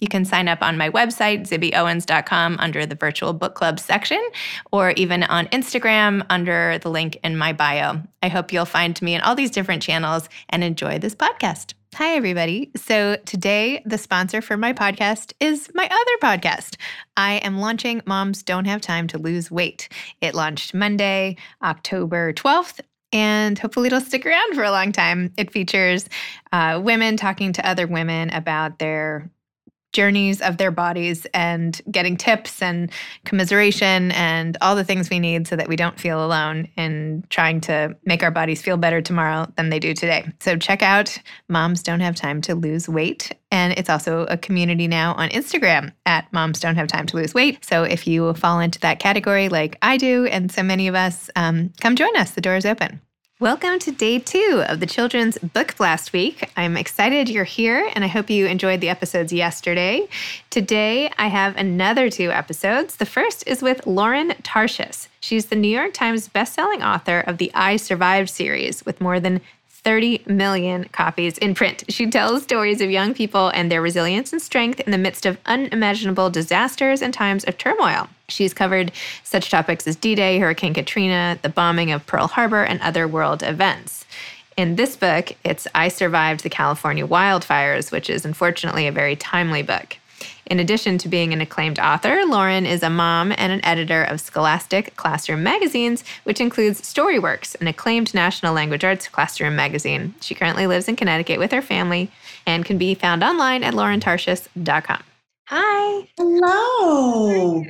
You can sign up on my website, zibbyowens.com, under the virtual book club section, or even on Instagram under the link in my bio. I hope you'll find me in all these different channels and enjoy this podcast. Hi, everybody. So, today, the sponsor for my podcast is my other podcast. I am launching Moms Don't Have Time to Lose Weight. It launched Monday, October 12th, and hopefully it'll stick around for a long time. It features uh, women talking to other women about their journeys of their bodies and getting tips and commiseration and all the things we need so that we don't feel alone in trying to make our bodies feel better tomorrow than they do today. So check out Moms Don't Have Time to Lose Weight. And it's also a community now on Instagram at Moms Don't Have Time to Lose Weight. So if you fall into that category like I do and so many of us, um, come join us. The door is open. Welcome to day two of the Children's Book Blast Week. I'm excited you're here and I hope you enjoyed the episodes yesterday. Today, I have another two episodes. The first is with Lauren Tarshis. She's the New York Times bestselling author of the I Survived series with more than 30 million copies in print. She tells stories of young people and their resilience and strength in the midst of unimaginable disasters and times of turmoil. She's covered such topics as D Day, Hurricane Katrina, the bombing of Pearl Harbor, and other world events. In this book, it's I Survived the California Wildfires, which is unfortunately a very timely book. In addition to being an acclaimed author, Lauren is a mom and an editor of Scholastic Classroom magazines, which includes Storyworks, an acclaimed national language arts classroom magazine. She currently lives in Connecticut with her family and can be found online at laurentarshis.com. Hi. Hello.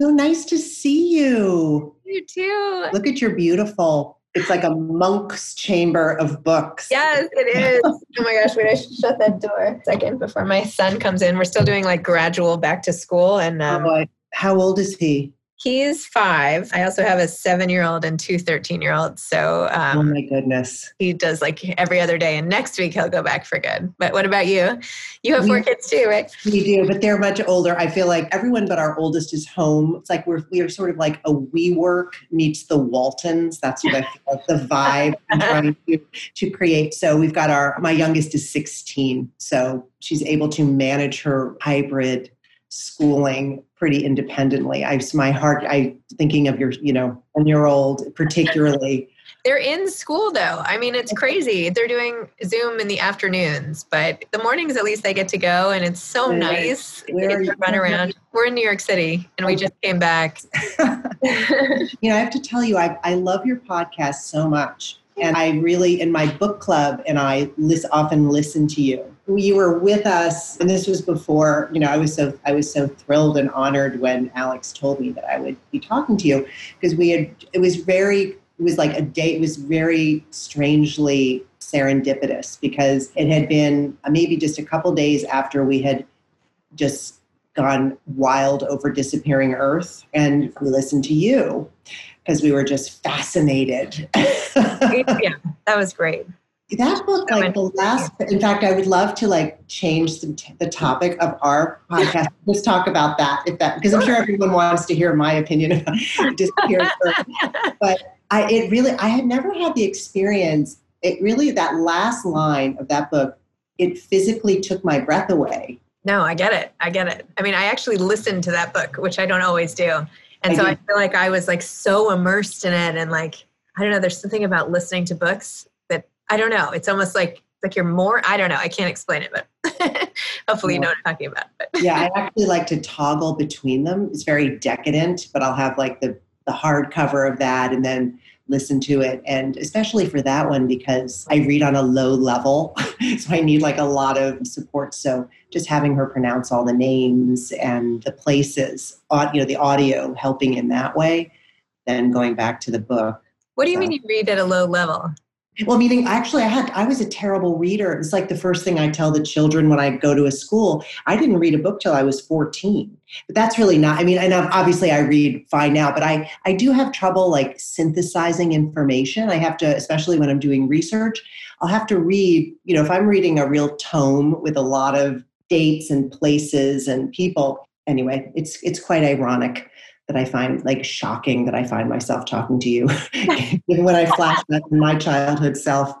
So nice to see you. You too. Look at your beautiful. It's like a monk's chamber of books. Yes, it is. oh my gosh, wait, I should shut that door a second before my son comes in. We're still doing like gradual back to school. And um, oh, how old is he? He's five. I also have a seven year old and two 13 year olds. So, um, oh my goodness. He does like every other day. And next week he'll go back for good. But what about you? You have four we, kids too, right? We do, but they're much older. I feel like everyone but our oldest is home. It's like we're, we are sort of like a WeWork meets the Waltons. That's what I feel like the vibe I'm trying to, to create. So we've got our, my youngest is 16. So she's able to manage her hybrid schooling pretty independently. I my heart I thinking of your, you know, one year old particularly. They're in school though. I mean, it's crazy. They're doing Zoom in the afternoons, but the mornings at least they get to go and it's so Where, nice. Where to run around. We're in New York City and we just came back. you know, I have to tell you, I, I love your podcast so much. And I really, in my book club, and I list, often listen to you you were with us and this was before you know i was so i was so thrilled and honored when alex told me that i would be talking to you because we had it was very it was like a day it was very strangely serendipitous because it had been uh, maybe just a couple days after we had just gone wild over disappearing earth and we listened to you because we were just fascinated. Yeah that was great that book, like the last, in fact, I would love to like change the, t- the topic of our podcast. Let's talk about that, if that, because I'm sure everyone wants to hear my opinion about disappearing. but I, it really, I had never had the experience. It really, that last line of that book, it physically took my breath away. No, I get it. I get it. I mean, I actually listened to that book, which I don't always do. And I so did. I feel like I was like so immersed in it and like, I don't know, there's something about listening to books I don't know. It's almost like like you're more. I don't know. I can't explain it, but hopefully yeah. you know what I'm talking about. yeah, I actually like to toggle between them. It's very decadent, but I'll have like the the hard cover of that, and then listen to it and especially for that one because i read on a low level so i need like a lot of support so just having her pronounce all the names and the places you know the audio helping in that way then going back to the book what do you so. mean you read at a low level Well, meaning actually, I had I was a terrible reader. It's like the first thing I tell the children when I go to a school. I didn't read a book till I was fourteen, but that's really not. I mean, and obviously I read fine now, but I I do have trouble like synthesizing information. I have to, especially when I'm doing research, I'll have to read. You know, if I'm reading a real tome with a lot of dates and places and people. Anyway, it's it's quite ironic that I find like shocking that I find myself talking to you when I flash back to my childhood self.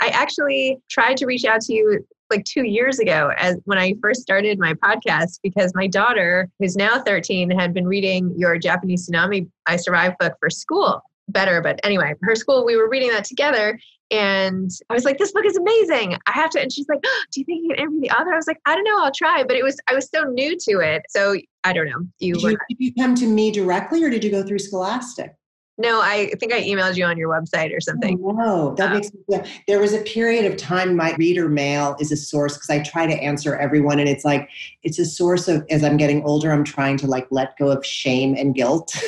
I actually tried to reach out to you like two years ago as when I first started my podcast because my daughter, who's now 13, had been reading your Japanese tsunami I survived book for school better. But anyway, her school, we were reading that together. And I was like, this book is amazing. I have to. And she's like, oh, do you think you can interview the author? I was like, I don't know. I'll try. But it was, I was so new to it. So I don't know. You did, you, did you come to me directly or did you go through Scholastic? No, I think I emailed you on your website or something. Oh, no, that um, makes me feel. There was a period of time my reader mail is a source because I try to answer everyone, and it's like it's a source of. As I'm getting older, I'm trying to like let go of shame and guilt,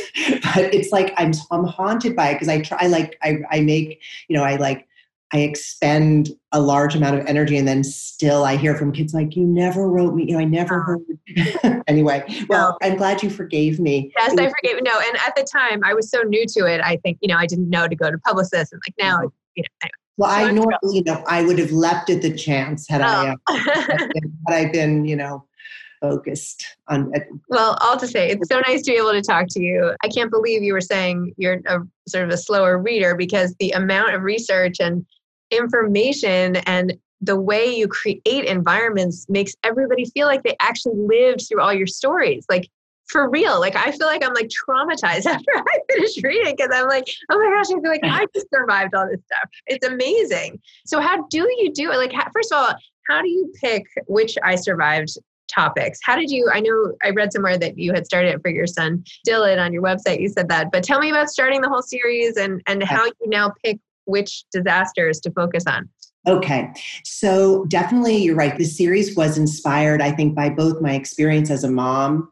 but it's like I'm I'm haunted by it because I try I like I I make you know I like I expend a large amount of energy and then still I hear from kids like, you never wrote me, you know, I never heard. anyway, well, I'm glad you forgave me. Yes, I forgave. No, and at the time I was so new to it. I think, you know, I didn't know to go to publicists and like now, you know, anyway. Well, I normally, you know, I would have leapt at the chance had oh. I, uh, had, been, had I been, you know, focused on it. Well, all to say, it's so nice to be able to talk to you. I can't believe you were saying you're a sort of a slower reader because the amount of research and information and the way you create environments makes everybody feel like they actually lived through all your stories. Like for real. Like I feel like I'm like traumatized after I finish reading because I'm like, oh my gosh, I feel like I just survived all this stuff. It's amazing. So how do you do it? Like how, first of all, how do you pick which I survived topics? How did you? I know I read somewhere that you had started it for your son Dylan on your website. You said that, but tell me about starting the whole series and and how you now pick which disasters to focus on? Okay. So definitely you're right. The series was inspired, I think, by both my experience as a mom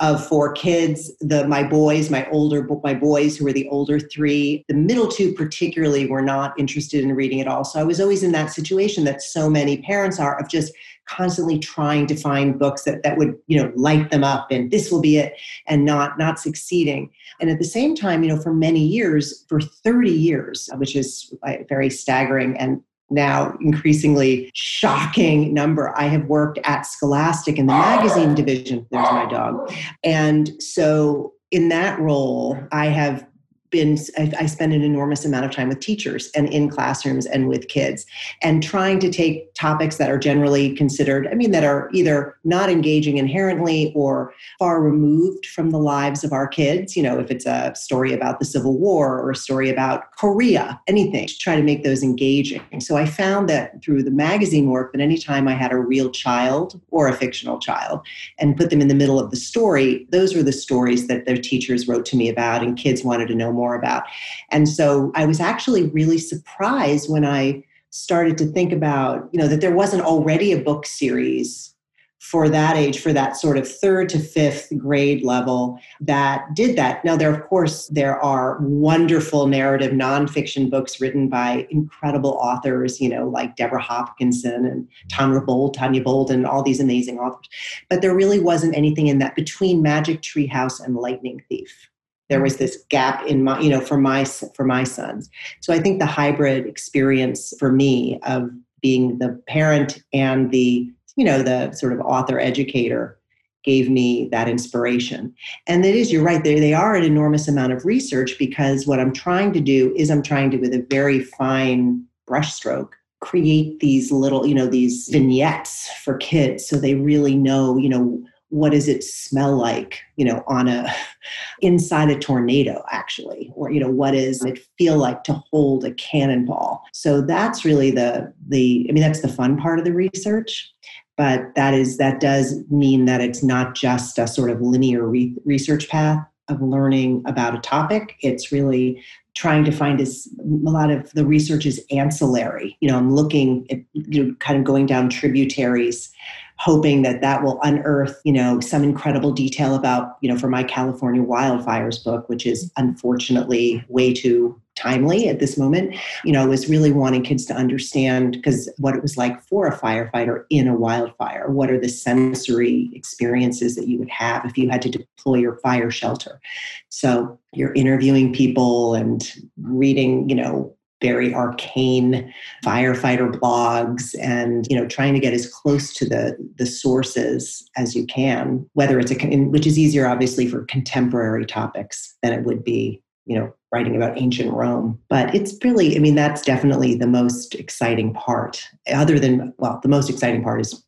of four kids, the my boys, my older my boys who were the older three, the middle two particularly were not interested in reading at all. So I was always in that situation that so many parents are of just constantly trying to find books that, that would you know light them up and this will be it and not not succeeding and at the same time you know for many years for 30 years which is uh, very staggering and now increasingly shocking number. I have worked at scholastic in the magazine division. There's my dog. And so in that role i have been I, I spend an enormous amount of time with teachers and in classrooms and with kids and trying to take topics that are generally considered i mean that are either not engaging inherently or far removed from the lives of our kids. You know if it's a story about the civil war or a story about korea anything to try to make those engaging. So i found that through the magazine work that anytime i had a real child or a fictional child and put them in the middle of the story those were the stories that their teachers wrote to me about and kids wanted to know more about. And so I was actually really surprised when I started to think about, you know, that there wasn't already a book series for that age, for that sort of third to fifth grade level that did that. Now, there, of course, there are wonderful narrative nonfiction books written by incredible authors, you know, like Deborah Hopkinson and Tanya Bold, Tanya Bold, and all these amazing authors. But there really wasn't anything in that between Magic Tree House and Lightning Thief there was mm. this gap in my you know for my for my sons. So i think the hybrid experience for me of being the parent and the you know the sort of author educator gave me that inspiration. And it is you're right they, they are an enormous amount of research because what i'm trying to do is i'm trying to with a very fine brushstroke create these little you know these vignettes for kids so they really know you know what does it smell like you know on a inside a tornado actually? Or you know what does it feel like to hold a cannonball? So that's really the the i mean that's the fun part of the research but that is that does mean that it's not just a sort of linear re- research path of learning about a topic. It's really trying to find is a lot of the research is ancillary. You know i'm looking at you know kind of going down tributaries hoping that that will unearth, you know, some incredible detail about, you know, for my California wildfires book, which is unfortunately way too timely at this moment. You know, was really wanting kids to understand because what it was like for a firefighter in a wildfire. What are the sensory experiences that you would have if you had to deploy your fire shelter? So you're interviewing people and reading, you know, very arcane firefighter blogs and you know trying to get as close to the the sources as you can whether it's a which is easier obviously for contemporary topics than it would be you know writing about ancient rome but it's really i mean that's definitely the most exciting part other than well the most exciting part is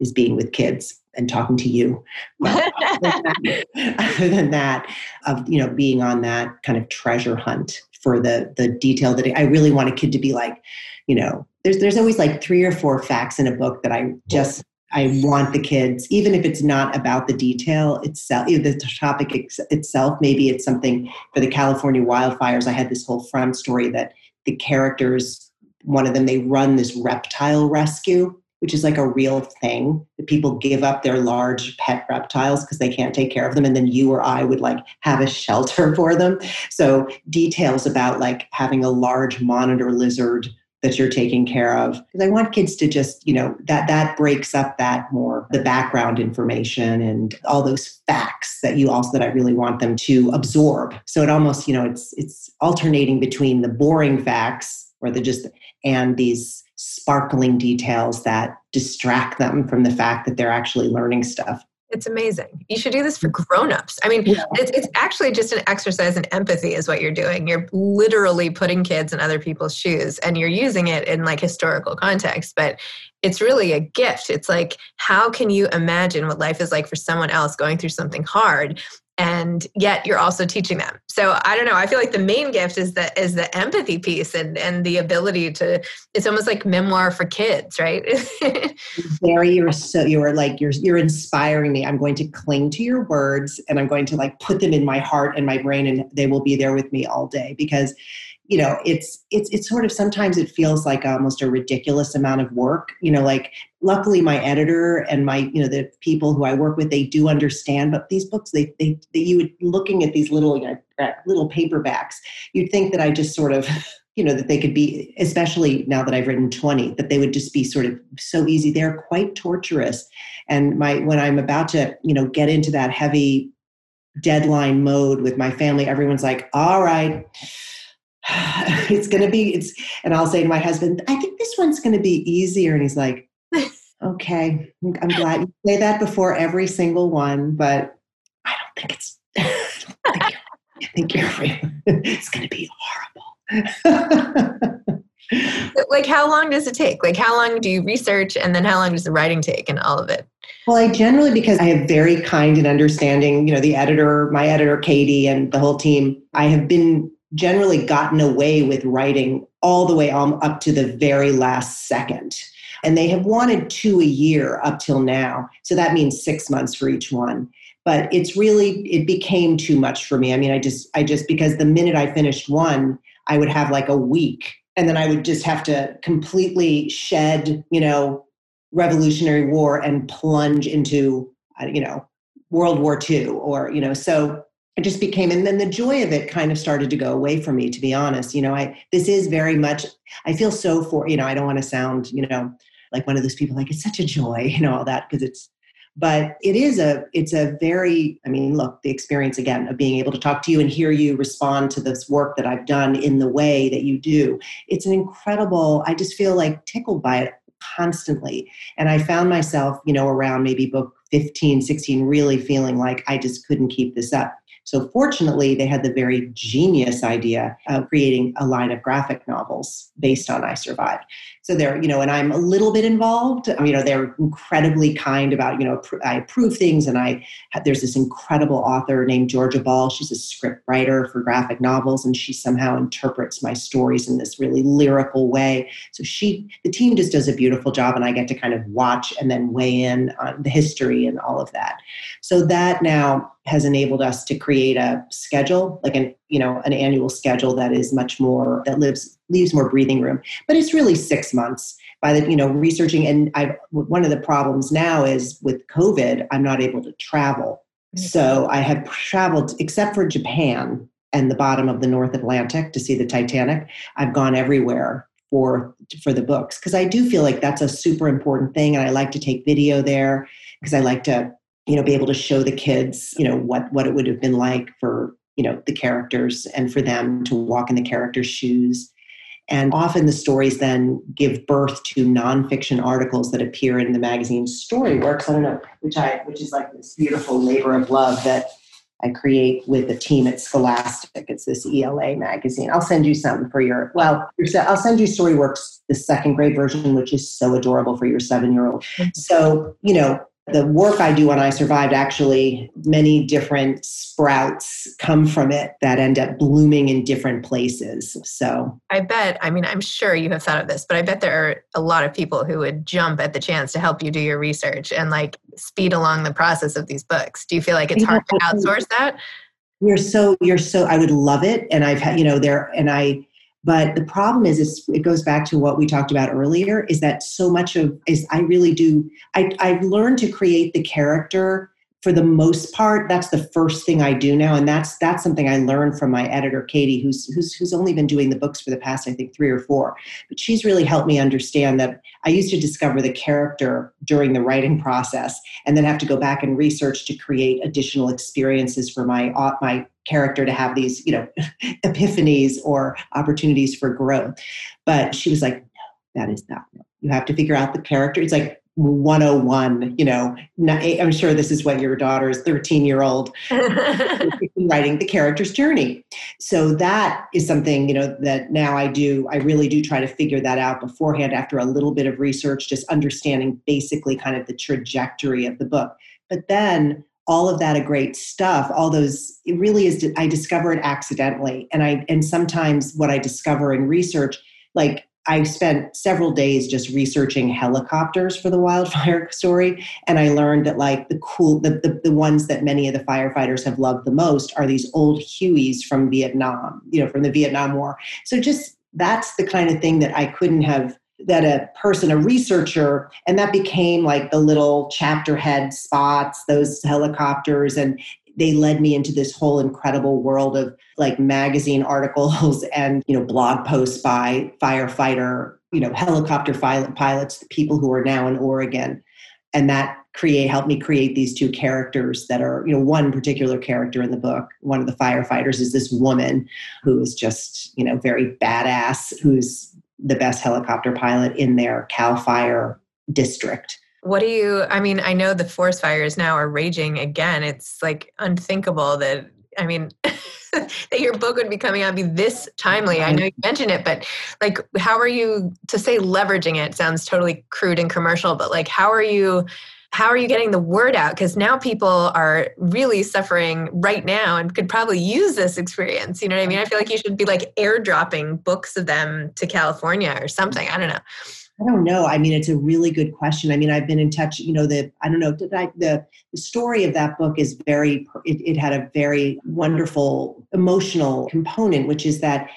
is being with kids and talking to you. Well, other than that, of you know being on that kind of treasure hunt for the the detail that I really want a kid to be like, you know, there's there's always like three or four facts in a book that I just I want the kids, even if it's not about the detail itself, the topic itself. Maybe it's something for the California wildfires. I had this whole front story that the characters, one of them, they run this reptile rescue which is like a real thing that people give up their large pet reptiles because they can't take care of them and then you or i would like have a shelter for them. So details about like having a large monitor lizard that you're taking care of because i want kids to just you know that that breaks up that more the background information and all those facts that you also that i really want them to absorb. So it almost you know it's it's alternating between the boring facts or the just and these sparkling details that distract them from the fact that they're actually learning stuff. It's amazing. You should do this for grown-ups. I mean, yeah. it's, it's actually just an exercise in empathy is what you're doing. You're literally putting kids in other people's shoes and you're using it in like historical context, but it's really a gift. It's like, how can you imagine what life is like for someone else going through something hard? And yet you're also teaching them. So i don't know i feel like the main gift is the is the empathy piece and and the ability to it's almost like memoir for kids right? Very you're so you're like you're you're inspiring me. I'm going to cling to your words and i'm going to like put them in my heart and my brain and they will be there with me all day because you know it's it's it's sort of sometimes it feels like almost a ridiculous amount of work you know like luckily my editor and my you know the people who i work with they do understand but these books they they, they you would looking at these little you uh, know, little paperbacks you'd think that i just sort of you know that they could be especially now that i've written 20 that they would just be sort of so easy. They're quite torturous. And my when i'm about to you know get into that heavy deadline mode with my family everyone's like all right it's going to be it's and i'll say to my husband i think this one's going to be easier. And he's like okay i'm glad you say that before every single one but i don't think it's i think you're, it's going to be horrible. Like how long does it take? Like how long do you research and then how long does the writing take and all of it? Well i generally because i have very kind and understanding you know the editor my editor katie and the whole team i have been generally gotten away with writing all the way up to the very last second. And they have wanted two a year up till now. So that means six months for each one. But it's really, it became too much for me. I mean, I just, I just, because the minute I finished one, I would have like a week. And then I would just have to completely shed, you know, Revolutionary War and plunge into, you know, World War II or, you know, so it just became and then the joy of it kind of started to go away from me to be honest. You know i this is very much i feel so for you know i don't want to sound you know like one of those people like it's such a joy you know all that because it's but it is a it's a very i mean look the experience again of being able to talk to you and hear you respond to this work that i've done in the way that you do. It's an incredible i just feel like tickled by it constantly. And i found myself you know around maybe book 15 16 really feeling like i just couldn't keep this up so fortunately, they had the very genius idea of creating a line of graphic novels based on I Survived. So they're, you know, and I'm a little bit involved. You know, they're incredibly kind about, you know, I approve things, and I there's this incredible author named Georgia Ball. She's a script writer for graphic novels, and she somehow interprets my stories in this really lyrical way. So she, the team just does a beautiful job, and I get to kind of watch and then weigh in on the history and all of that. So that now has enabled us to create a schedule, like an you know an annual schedule that is much more that lives leaves more breathing room. But it's really six months by the you know researching. And I one of the problems now is with COVID, I'm not able to travel. Mm-hmm. So I have traveled except for Japan. and the bottom of the North Atlantic to see the Titanic. I've gone everywhere for for the books because I do feel like that's a super important thing, and I like to take video there because I like to you know be able to show the kids you know what what it would have been like for you know the characters and for them to walk in the characters' shoes. And often the stories then give birth to nonfiction articles that appear in the magazine Storyworks. I don't know, which I which is like this beautiful labor of love that I create with a team at Scholastic. It's this ELA magazine. I'll send you some for your, well, I'll send you Storyworks, the second grade version, which is so adorable for your seven year old. Mm-hmm. So, you know, the work I do on I Survived, actually, many different sprouts come from it that end up blooming in different places. So I bet, I mean, I'm sure you have thought of this, but I bet there are a lot of people who would jump at the chance to help you do your research and like speed along the process of these books. Do you feel like it's hard to outsource that? You're so, you're so, I would love it. And I've had, you know, there, and I, but the problem is, it goes back to what we talked about earlier, is that so much of is I really do I, I've learned to create the character for the most part, that's the first thing I do now, and that's that's something I learned from my editor Katie, who's who's who's only been doing the books for the past I think three or four. But she's really helped me understand that I used to discover the character during the writing process, and then have to go back and research to create additional experiences for my uh, my character to have these you know epiphanies or opportunities for growth. But she was like, no, that is not. You have to figure out the character. It's like 101 you know i'm sure this is what your daughter's 13 year old writing the character's journey. So that is something you know that now i do i really do try to figure that out beforehand after a little bit of research just understanding basically kind of the trajectory of the book. But then all of that a great stuff all those it really is i discover it accidentally. And i and sometimes what i discover in research like I spent several days just researching helicopters for the wildfire story. And I learned that like the cool, the, the, the, ones that many of the firefighters have loved the most are these old Hueys from Vietnam, you know, from the Vietnam War. So just that's the kind of thing that I couldn't have that a person, a researcher, and that became like the little chapter head spots, those helicopters, and they led me into this whole incredible world of like magazine articles and you know blog posts by firefighter you know helicopter pilots the people who are now in oregon. And that create helped me create these two characters that are you know one particular character in the book one of the firefighters is this woman who is just you know very badass who's the best helicopter pilot in their cal fire district what do you, I mean, I know the forest fires now are raging again. It's like unthinkable that, I mean, that your book would be coming out be this timely. I know you mentioned it, but like, how are you to say leveraging it sounds totally crude and commercial, but like, how are you? How are you getting the word out? Because now people are really suffering right now and could probably use this experience. You know what I mean? I feel like you should be like airdropping books of them to California or something. I don't know. I don't know. I mean, it's a really good question. I mean, I've been in touch. You know, the I don't know. I, the the story of that book is very. It, it had a very wonderful emotional component, which is that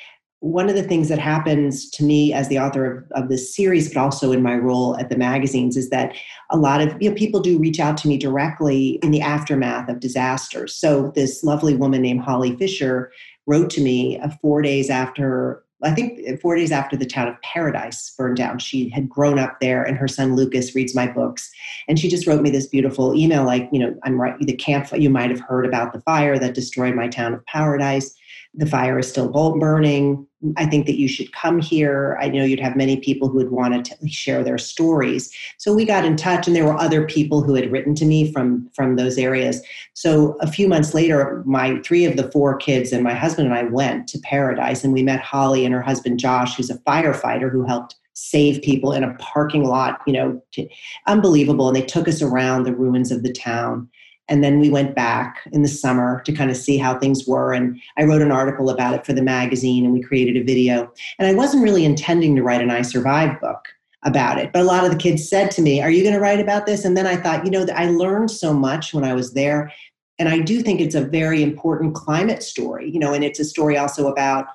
one of the things that happens to me as the author of, of this series, but also in my role at the magazines, is that a lot of you know, people do reach out to me directly in the aftermath of disasters. So this lovely woman named Holly Fisher wrote to me uh, four days after I think four days after the town of Paradise burned down, she had grown up there, and her son Lucas reads my books. And she just wrote me this beautiful email, like, you know, I'm right. The camp you might have heard about the fire that destroyed my town of Paradise. The fire is still burning. I think that you should come here. I know you'd have many people who would want to share their stories. So we got in touch, and there were other people who had written to me from from those areas. So a few months later, my three of the four kids and my husband and I went to Paradise, and we met Holly and her husband Josh, who's a firefighter who helped save people in a parking lot. You know, to, unbelievable. And they took us around the ruins of the town. And then we went back in the summer to kind of see how things were. And I wrote an article about it for the magazine and we created a video. And I wasn't really intending to write an I Survived book about it. But a lot of the kids said to me, Are you going to write about this? And then I thought, you know, I learned so much when I was there. And I do think it's a very important climate story, you know, and it's a story also about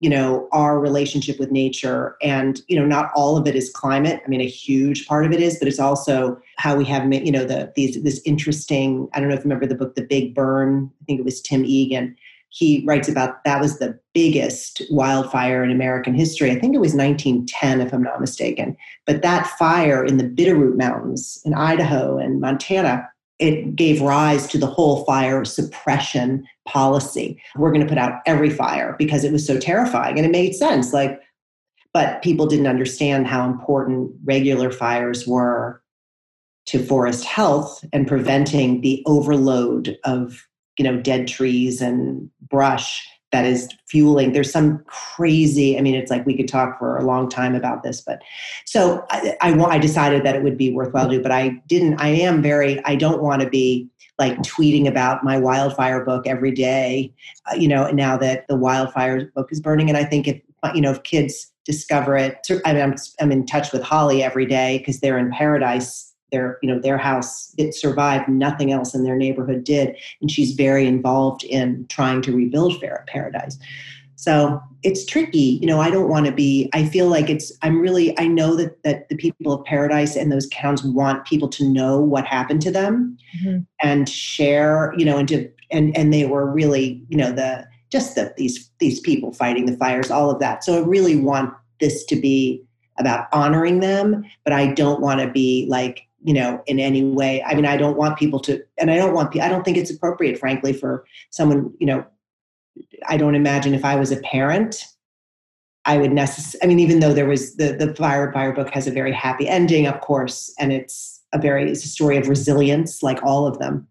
you know our relationship with nature and you know not all of it is climate i mean a huge part of it is but it's also how we have you know the these this interesting i don't know if you remember the book the big burn i think it was tim egan he writes about that was the biggest wildfire in American history. I think it was 1910, if I'm not mistaken. But that fire in the Bitterroot Mountains in Idaho and Montana, it gave rise to the whole fire suppression policy. We're going to put out every fire because it was so terrifying. And it made sense. Like, but people didn't understand how important regular fires were to forest health and preventing the overload of you know dead trees and brush that is fueling. There's some crazy i mean it's like we could talk for a long time about this but so i i, I decided that it would be worthwhile to do but i didn't i am very i don't want to be like tweeting about my wildfire book every day uh, you know now that the wildfire book is burning. And i think if you know if kids discover it I mean, I'm, I'm in touch with holly every day because they're in paradise their you know their house it survived nothing else in their neighborhood did and she's very involved in trying to rebuild fair paradise so it's tricky you know i don't want to be i feel like it's i'm really i know that that the people of paradise and those towns want people to know what happened to them mm-hmm. and share you know and to and and they were really you know the just the these these people fighting the fires all of that so i really want this to be about honoring them but i don't want to be like you know in any way. I mean i don't want people to and i don't want i don't think it's appropriate frankly for someone you know i don't imagine if i was a parent i would necessarily i mean even though there was the the fire fire book has a very happy ending of course and it's a very it's a story of resilience like all of them.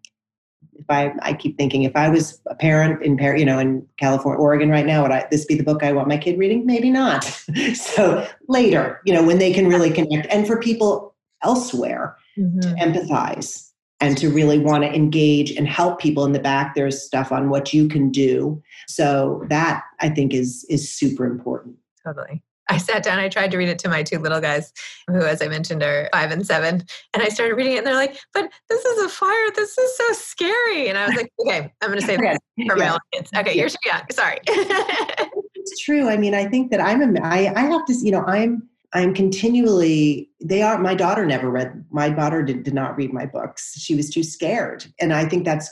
If i i keep thinking if i was a parent in you know in california oregon right now would I, this be the book i want my kid reading? Maybe not. So later you know when they can really connect. And for people elsewhere mm-hmm. to empathize and to really want to engage and help people in the back there's stuff on what you can do so that i think is is super important totally I sat down, I tried to read it to my two little guys, who, as I mentioned, are five and seven. And I started reading it, and they're like, But this is a fire. This is so scary. And I was like, Okay, I'm going to say this for my own kids. Okay, you're too young. Sorry. it's true. I mean, I think that I'm, a, I, I have to, you know, I'm, I'm continually, they are, my daughter never read, my daughter did, did not read my books. She was too scared. And I think that's.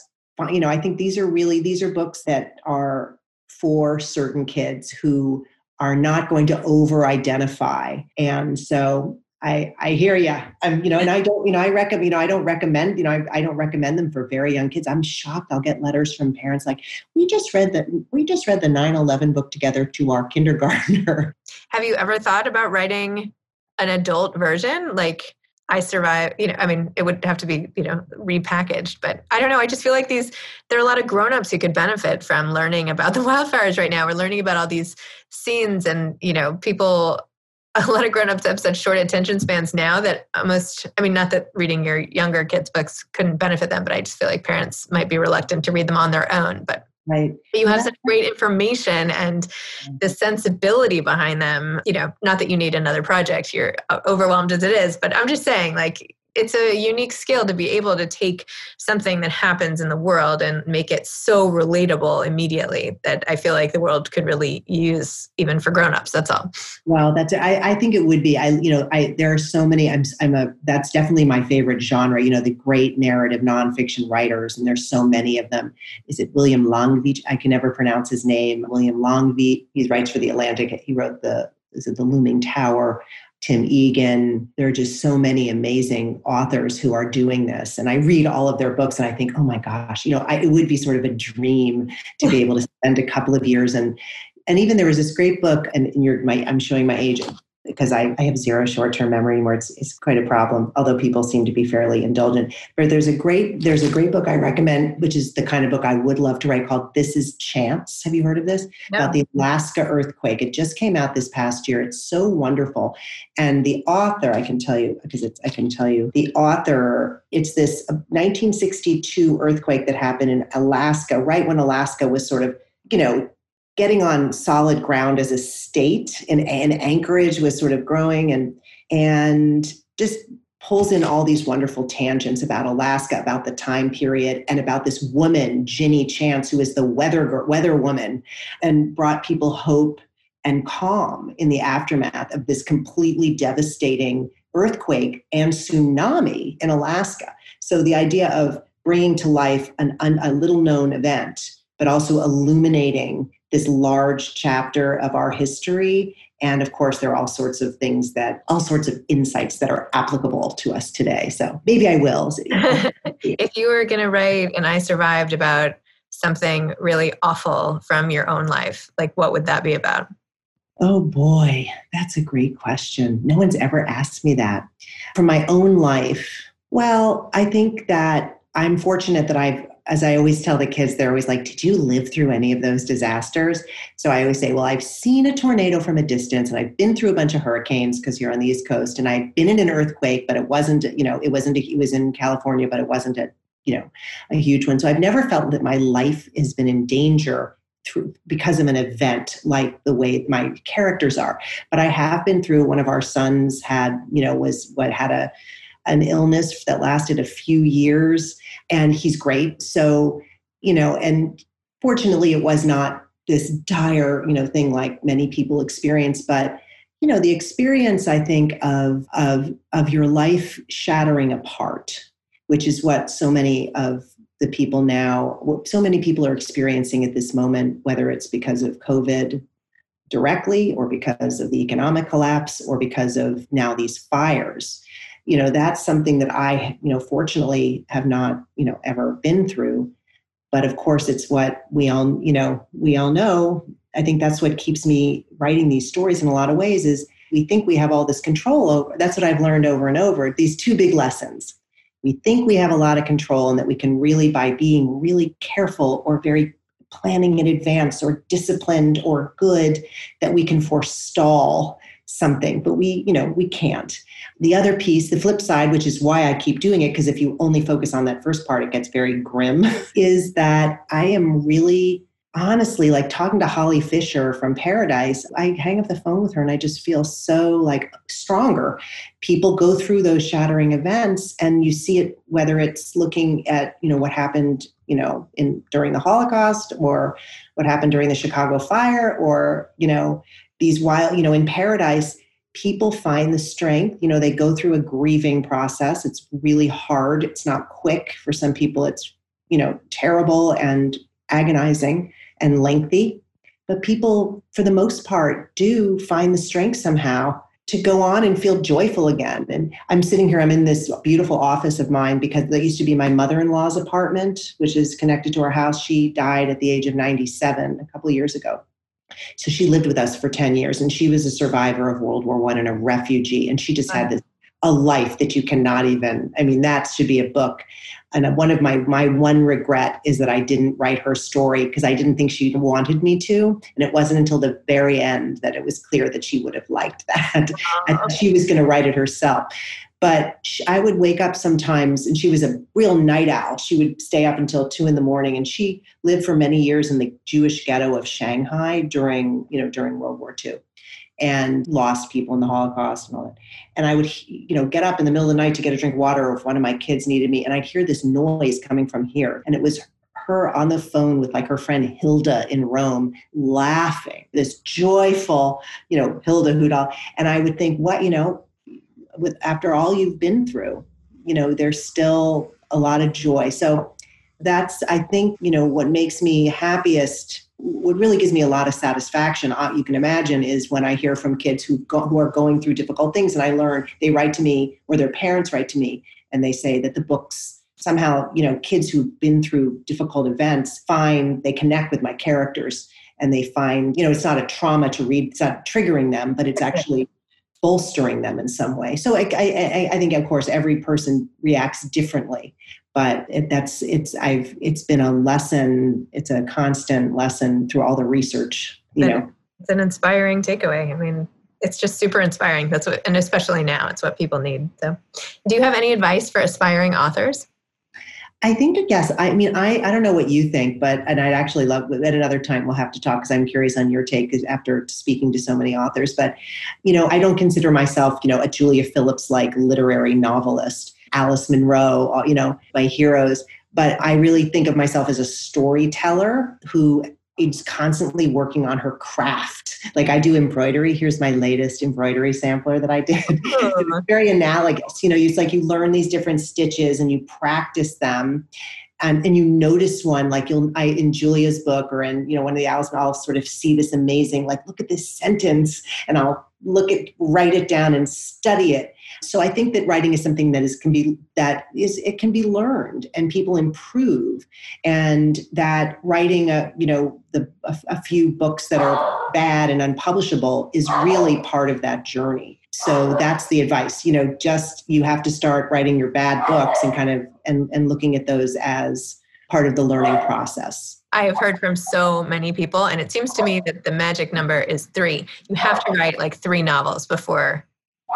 You know, I think these are really, these are books that are for certain kids who are not going to over identify. And so I, I hear you. I'm, you know, and I don't, you know, I recommend, you know, I don't recommend, you know, I, I, don't recommend them for very young kids. I'm shocked. I'll get letters from parents like, we just read that, we just read the 9-11 book together to our kindergartner. Have you ever thought about writing an adult version? Like I survive, you know, I mean, it would have to be, you know, repackaged, but I don't know. I just feel like these, there are a lot of grown-ups who could benefit from learning about the wildfires right now. We're learning about all these scenes and, you know, people a lot of grown-ups have such short attention spans now that almost i mean not that reading your younger kids books couldn't benefit them but i just feel like parents might be reluctant to read them on their own but right. But you have such great information and the sensibility behind them you know not that you need another project you're uh, overwhelmed as it is but i'm just saying like it's a unique skill to be able to take something that happens in the world and make it so relatable immediately that I feel like the world could really use even for grown-ups. That's all. Well, that's I, I think it would be. I you know I there are so many. I'm I'm a that's definitely my favorite genre. You know the great narrative nonfiction writers, and there's so many of them. Is it William Longview? I can never pronounce his name. William Longview. He writes for the Atlantic. He wrote the is it the Looming Tower? Tim Egan. There are just so many amazing authors who are doing this. And I read all of their books and I think, oh my gosh, you know, I, it would be sort of a dream to be able to spend a couple of years and and even there was this great book, and, and you're my I'm showing my age because I, I have zero short-term memory anymore. It's, it's quite a problem, although people seem to be fairly indulgent. But there's a great there's a great book I recommend, which is the kind of book I would love to write called This is Chance. Have you heard of this? No. About the Alaska earthquake. It just came out this past year. It's so wonderful. And the author, I can tell you, because it's I can tell you, the author, it's this 1962 earthquake that happened in Alaska, right when Alaska was sort of, you know, getting on solid ground as a state and, and Anchorage was sort of growing and and just pulls in all these wonderful tangents about Alaska, about the time period, and about this woman, Ginny Chance, who is the weather weather woman, and brought people hope and calm in the aftermath of this completely devastating earthquake and tsunami in Alaska. So the idea of bringing to life an, an, a little known event but also illuminating this large chapter of our history. And of course, there are all sorts of things that, all sorts of insights that are applicable to us today. So maybe I will. if you were going to write and I survived about something really awful from your own life, like what would that be about? Oh boy, that's a great question. No one's ever asked me that. From my own life, well, I think that I'm fortunate that I've as I always tell the kids, they're always like, Did you live through any of those disasters? So I always say, Well, I've seen a tornado from a distance and I've been through a bunch of hurricanes because you're on the East Coast and I've been in an earthquake, but it wasn't, you know, it wasn't, it was in California, but it wasn't a, you know, a huge one. So I've never felt that my life has been in danger through because of an event like the way my characters are. But I have been through one of our sons had, you know, was what had a, an illness that lasted a few years and he's great. So, you know, and fortunately it was not this dire, you know, thing like many people experience, but you know, the experience I think of of of your life shattering apart, which is what so many of the people now, so many people are experiencing at this moment, whether it's because of COVID directly or because of the economic collapse or because of now these fires you know that's something that i you know fortunately have not you know ever been through. But of course it's what we all you know we all know. I think that's what keeps me writing these stories in a lot of ways is we think we have all this control over that's what i've learned over and over these two big lessons. We think we have a lot of control and that we can really by being really careful or very planning in advance or disciplined or good that we can forestall something but we you know we can't. The other piece the flip side which is why i keep doing it because if you only focus on that first part it gets very grim is that i am really honestly like talking to holly fisher from paradise i hang up the phone with her and i just feel so like stronger. People go through those shattering events and you see it whether it's looking at you know what happened you know in during the holocaust or what happened during the chicago fire or you know these wild, you know, in paradise, people find the strength. You know, they go through a grieving process. It's really hard. It's not quick. For some people, it's, you know, terrible and agonizing and lengthy. But people, for the most part, do find the strength somehow to go on and feel joyful again. And I'm sitting here, I'm in this beautiful office of mine because that used to be my mother in law's apartment, which is connected to our house. She died at the age of 97 a couple of years ago. So she lived with us for 10 years and she was a survivor of World War One and a refugee. And she just had this a life that you cannot even, I mean, that should be a book. And one of my my one regret is that I didn't write her story because I didn't think she wanted me to. And it wasn't until the very end that it was clear that she would have liked that. Oh. she was going to write it herself. But she, I would wake up sometimes, and she was a real night owl. She would stay up until two in the morning, and she lived for many years in the Jewish ghetto of Shanghai during, you know, during World War II, and lost people in the Holocaust and all that. And I would, you know, get up in the middle of the night to get a drink of water, if one of my kids needed me, and I'd hear this noise coming from here, and it was her on the phone with like her friend Hilda in Rome, laughing, this joyful, you know, Hilda Hudal. And I would think, what, you know, with after all you've been through you know there's still a lot of joy. So that's i think you know what makes me happiest what really gives me a lot of satisfaction uh, you can imagine is when i hear from kids who go, who are going through difficult things and i learn they write to me or their parents write to me and they say that the books somehow you know kids who've been through difficult events find they connect with my characters and they find you know it's not a trauma to read it's not triggering them but it's actually bolstering them in some way. So I, I, I think, of course, every person reacts differently, but it, that's it's I've it's been a lesson. It's a constant lesson through all the research. You know, it's an inspiring takeaway. I mean, it's just super inspiring. That's what, and especially now, it's what people need. So, do you have any advice for aspiring authors? I think yes. I mean, I, I don't know what you think, but and I'd actually love at another time we'll have to talk because I'm curious on your take after speaking to so many authors. But you know, I don't consider myself you know a Julia Phillips like literary novelist, Alice Munro, you know, my heroes. But I really think of myself as a storyteller who is constantly working on her craft. Like I do embroidery. Here's my latest embroidery sampler that I did. it's very analogous. You know, it's like you learn these different stitches and you practice them. And, and you notice one like you'll I, in Julia's book or in you know one of the Alice I'll sort of see this amazing like look at this sentence and I'll look at write it down and study it. So i think that writing is something that is can be that is it can be learned and people improve. And that writing a you know the a, a few books that are bad and unpublishable is really part of that journey. So that's the advice you know just you have to start writing your bad books and kind of and and looking at those as part of the learning process I have heard from so many people, and it seems to me that the magic number is three. You have to write like three novels before,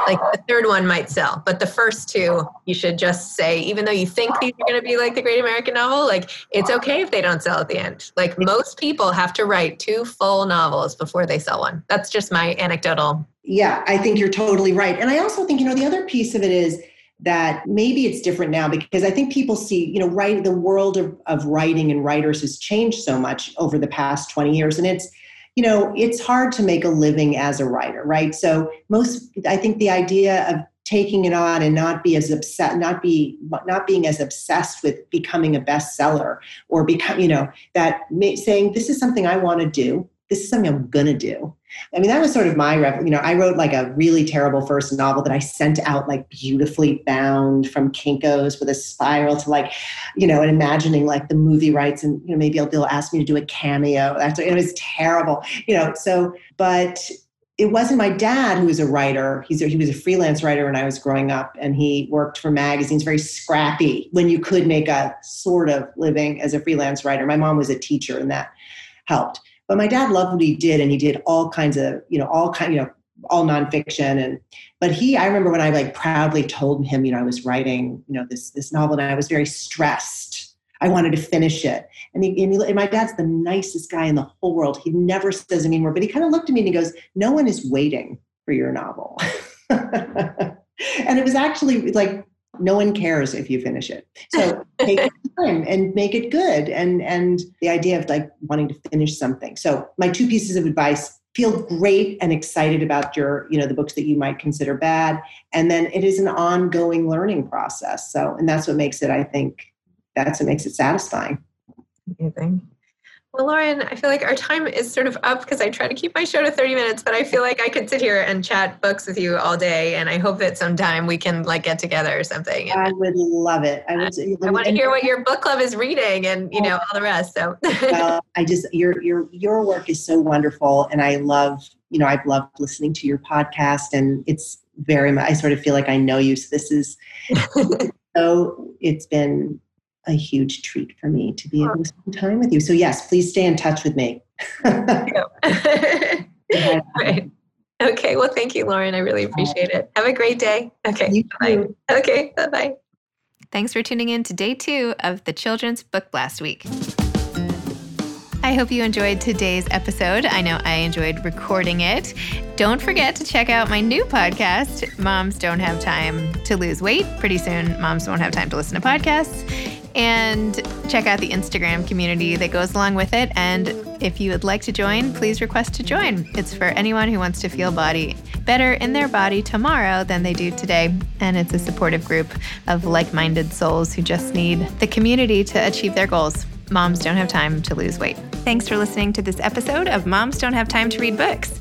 like the third one might sell, but the first two, you should just say, even though you think these are going to be like the great American novel, like it's okay if they don't sell at the end. Like most people have to write two full novels before they sell one. That's just my anecdotal. Yeah, I think you're totally right. And I also think, you know, the other piece of it is, that maybe it's different now because I think people see, you know, writing the world of, of writing and writers has changed so much over the past 20 years. And it's, you know, it's hard to make a living as a writer, right? So most I think the idea of taking it on and not be as upset, not be not being as obsessed with becoming a bestseller or become, you know, that saying this is something I want to do this is something I'm gonna do. I mean, that was sort of my, you know, I wrote like a really terrible first novel that I sent out like beautifully bound from Kinko's with a spiral to like, you know, and imagining like the movie rights and, you know, maybe they'll ask me to do a cameo. That's, it was terrible, you know, so, but it wasn't my dad who was a writer. He's a, he was a freelance writer when I was growing up, and he worked for magazines, very scrappy when you could make a sort of living as a freelance writer. My mom was a teacher, and that helped. But my dad loved what he did, and he did all kinds of, you know, all kind, you know, all nonfiction. And but he, I remember when I like proudly told him, you know, I was writing, you know, this this novel, and I was very stressed. I wanted to finish it. And, he, and, he, and my dad's the nicest guy in the whole world. He never says a mean word, but he kind of looked at me and he goes, "No one is waiting for your novel." and it was actually like no one cares if you finish it. So take time and make it good and and the idea of like wanting to finish something. So my two pieces of advice feel great and excited about your you know the books that you might consider bad. And then it is an ongoing learning process. So and that's what makes it i think that's what makes it satisfying. Amazing well, Lauren, I feel like our time is sort of up because I try to keep my show to 30 minutes, but I feel like I could sit here and chat books with you all day. And I hope that sometime we can like get together or something. I would love it. I would. I, I want to hear what your book club is reading and, you know, all the rest. So well, I just, your, your, your work is so wonderful. And I love, you know, I've loved listening to your podcast and it's very much, I sort of feel like I know you. So this is, so it's been a huge treat for me to be able to spend time with you. So yes, please stay in touch with me. right. Okay. Well, thank you, Lauren. I really appreciate it. Have a great day. Okay. Bye. Okay. Bye bye. Thanks for tuning in to day two of the Children's Book Blast Week. I hope you enjoyed today's episode. I know I enjoyed recording it. Don't forget to check out my new podcast, Moms Don't Have Time to Lose Weight. Pretty soon, moms won't have time to listen to podcasts and check out the Instagram community that goes along with it. And if you would like to join, please request to join. It's for anyone who wants to feel body better in their body tomorrow than they do today. And it's a supportive group of like-minded souls who just need the community to achieve their goals. Moms don't have time to lose weight. Thanks for listening to this episode of Moms Don't Have Time to Read Books.